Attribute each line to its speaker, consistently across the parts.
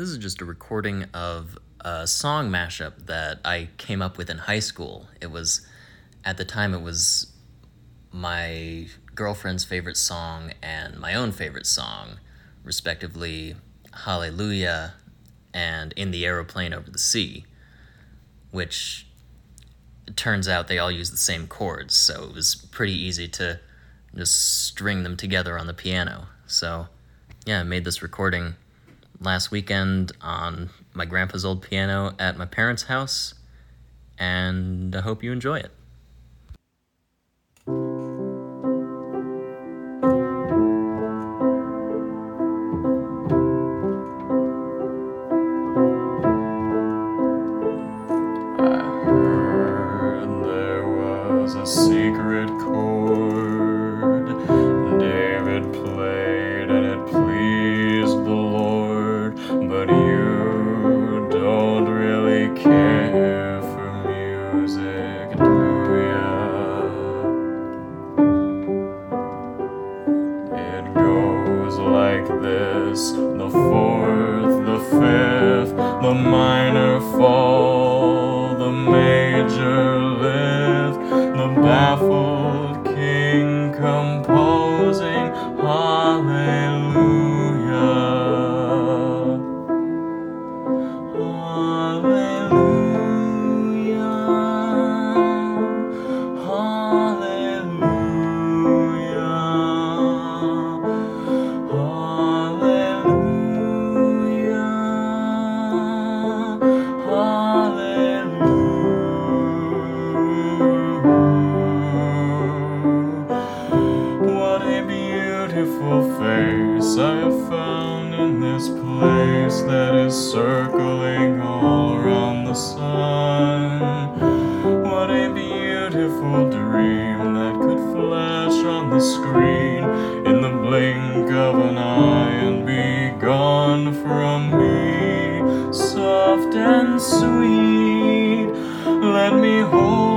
Speaker 1: This is just a recording of a song mashup that I came up with in high school. It was, at the time, it was my girlfriend's favorite song and my own favorite song, respectively, Hallelujah and In the Aeroplane Over the Sea, which turns out they all use the same chords, so it was pretty easy to just string them together on the piano. So, yeah, I made this recording last weekend on my grandpa's old piano at my parents' house, and I hope you enjoy it.
Speaker 2: Music, sweet, let me hold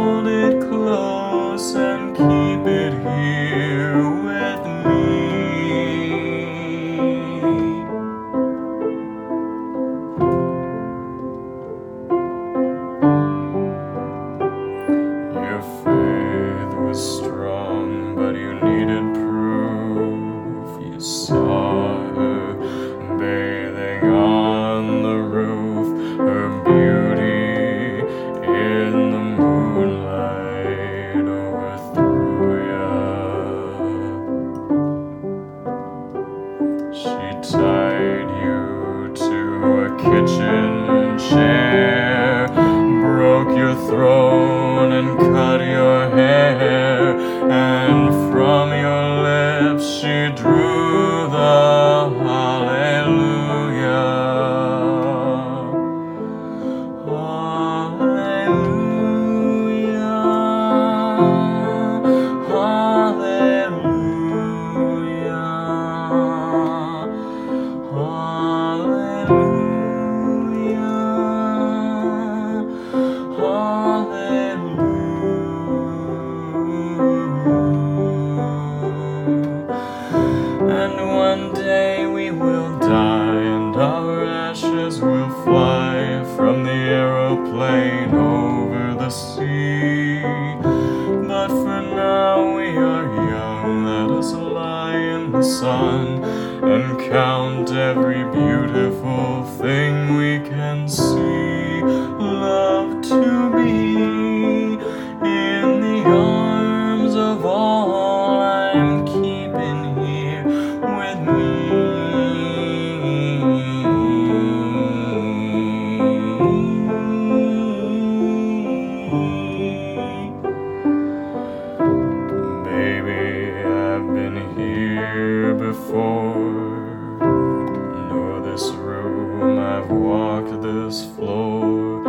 Speaker 2: before. Know this room, I've walked this floor.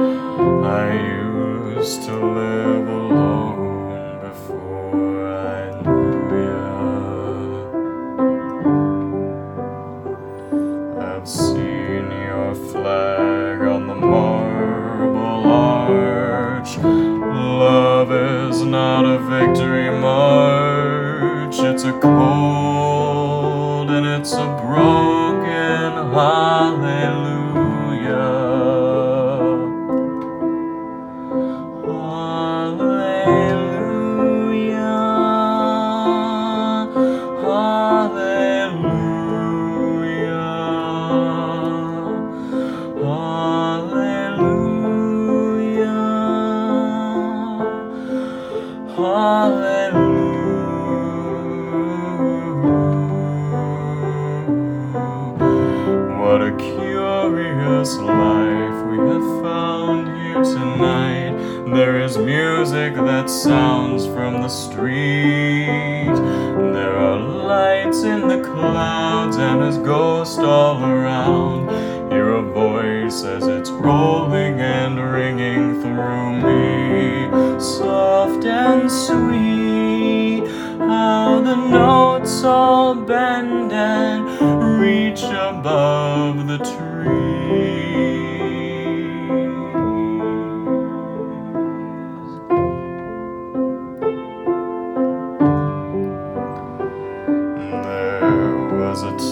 Speaker 2: I used to live alone before I knew ya. I've seen your flag on the marble arch. Love is not a victory march, it's a cold it's a broken hallelujah. A curious life we have found here tonight. There is music that sounds from the street. There are lights in the clouds and there's ghosts all around. Hear a voice as it's rolling and ringing through me. Soft and sweet, how the notes all bend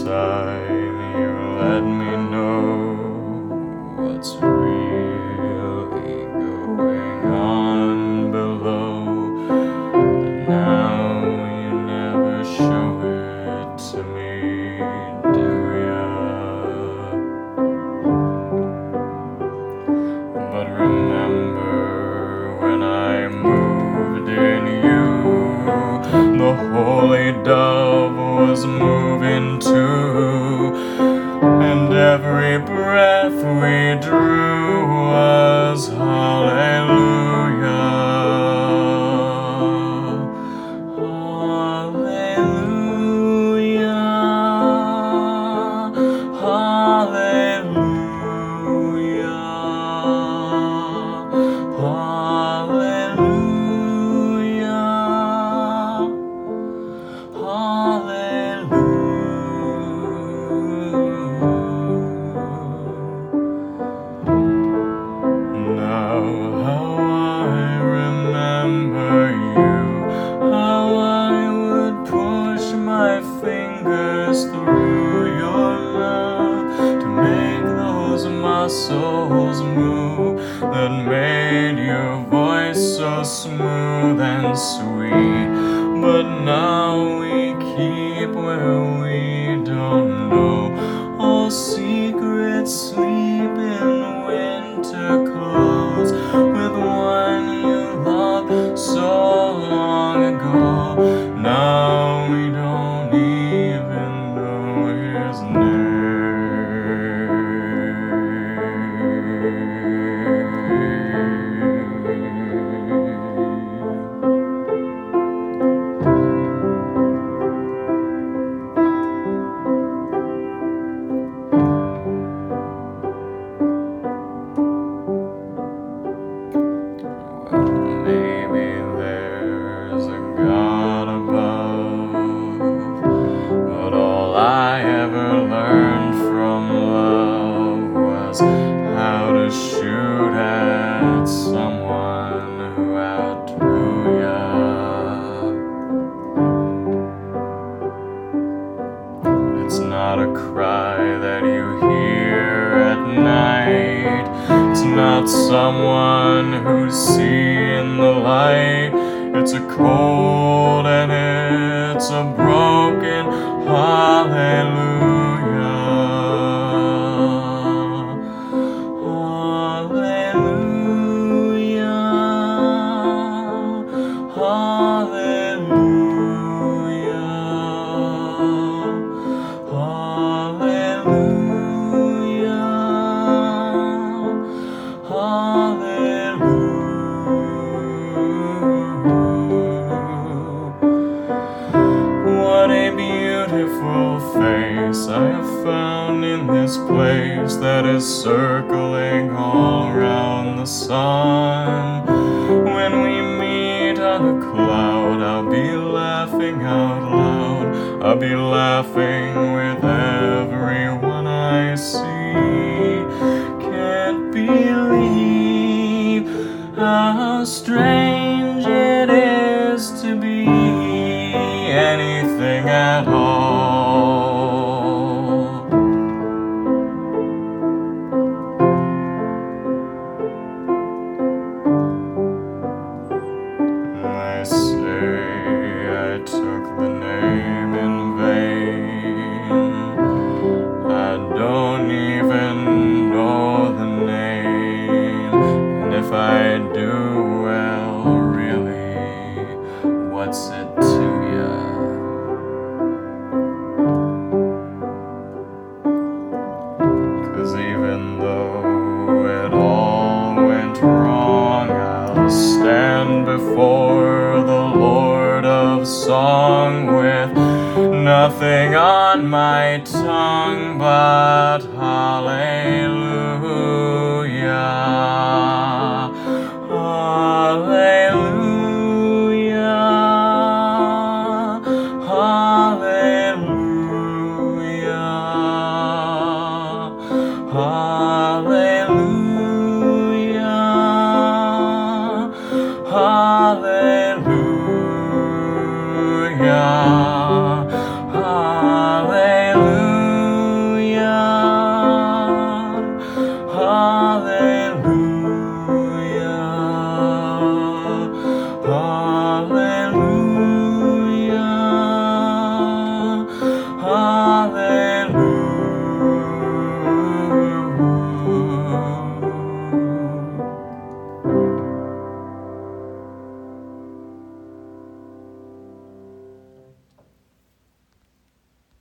Speaker 2: time you. Let me know what's How I remember you, how I would push my fingers through your love to make those muscles move that made your voice so smooth and sweet. But now we not someone who's seen the light. It's a cold and it's a broken hallelujah. That is circling all around the sun. When we meet on a cloud, I'll be laughing out loud. I'll be laughing with everyone I see. Can't believe how strange stand before the Lord of Song with nothing on my tongue but hallelujah.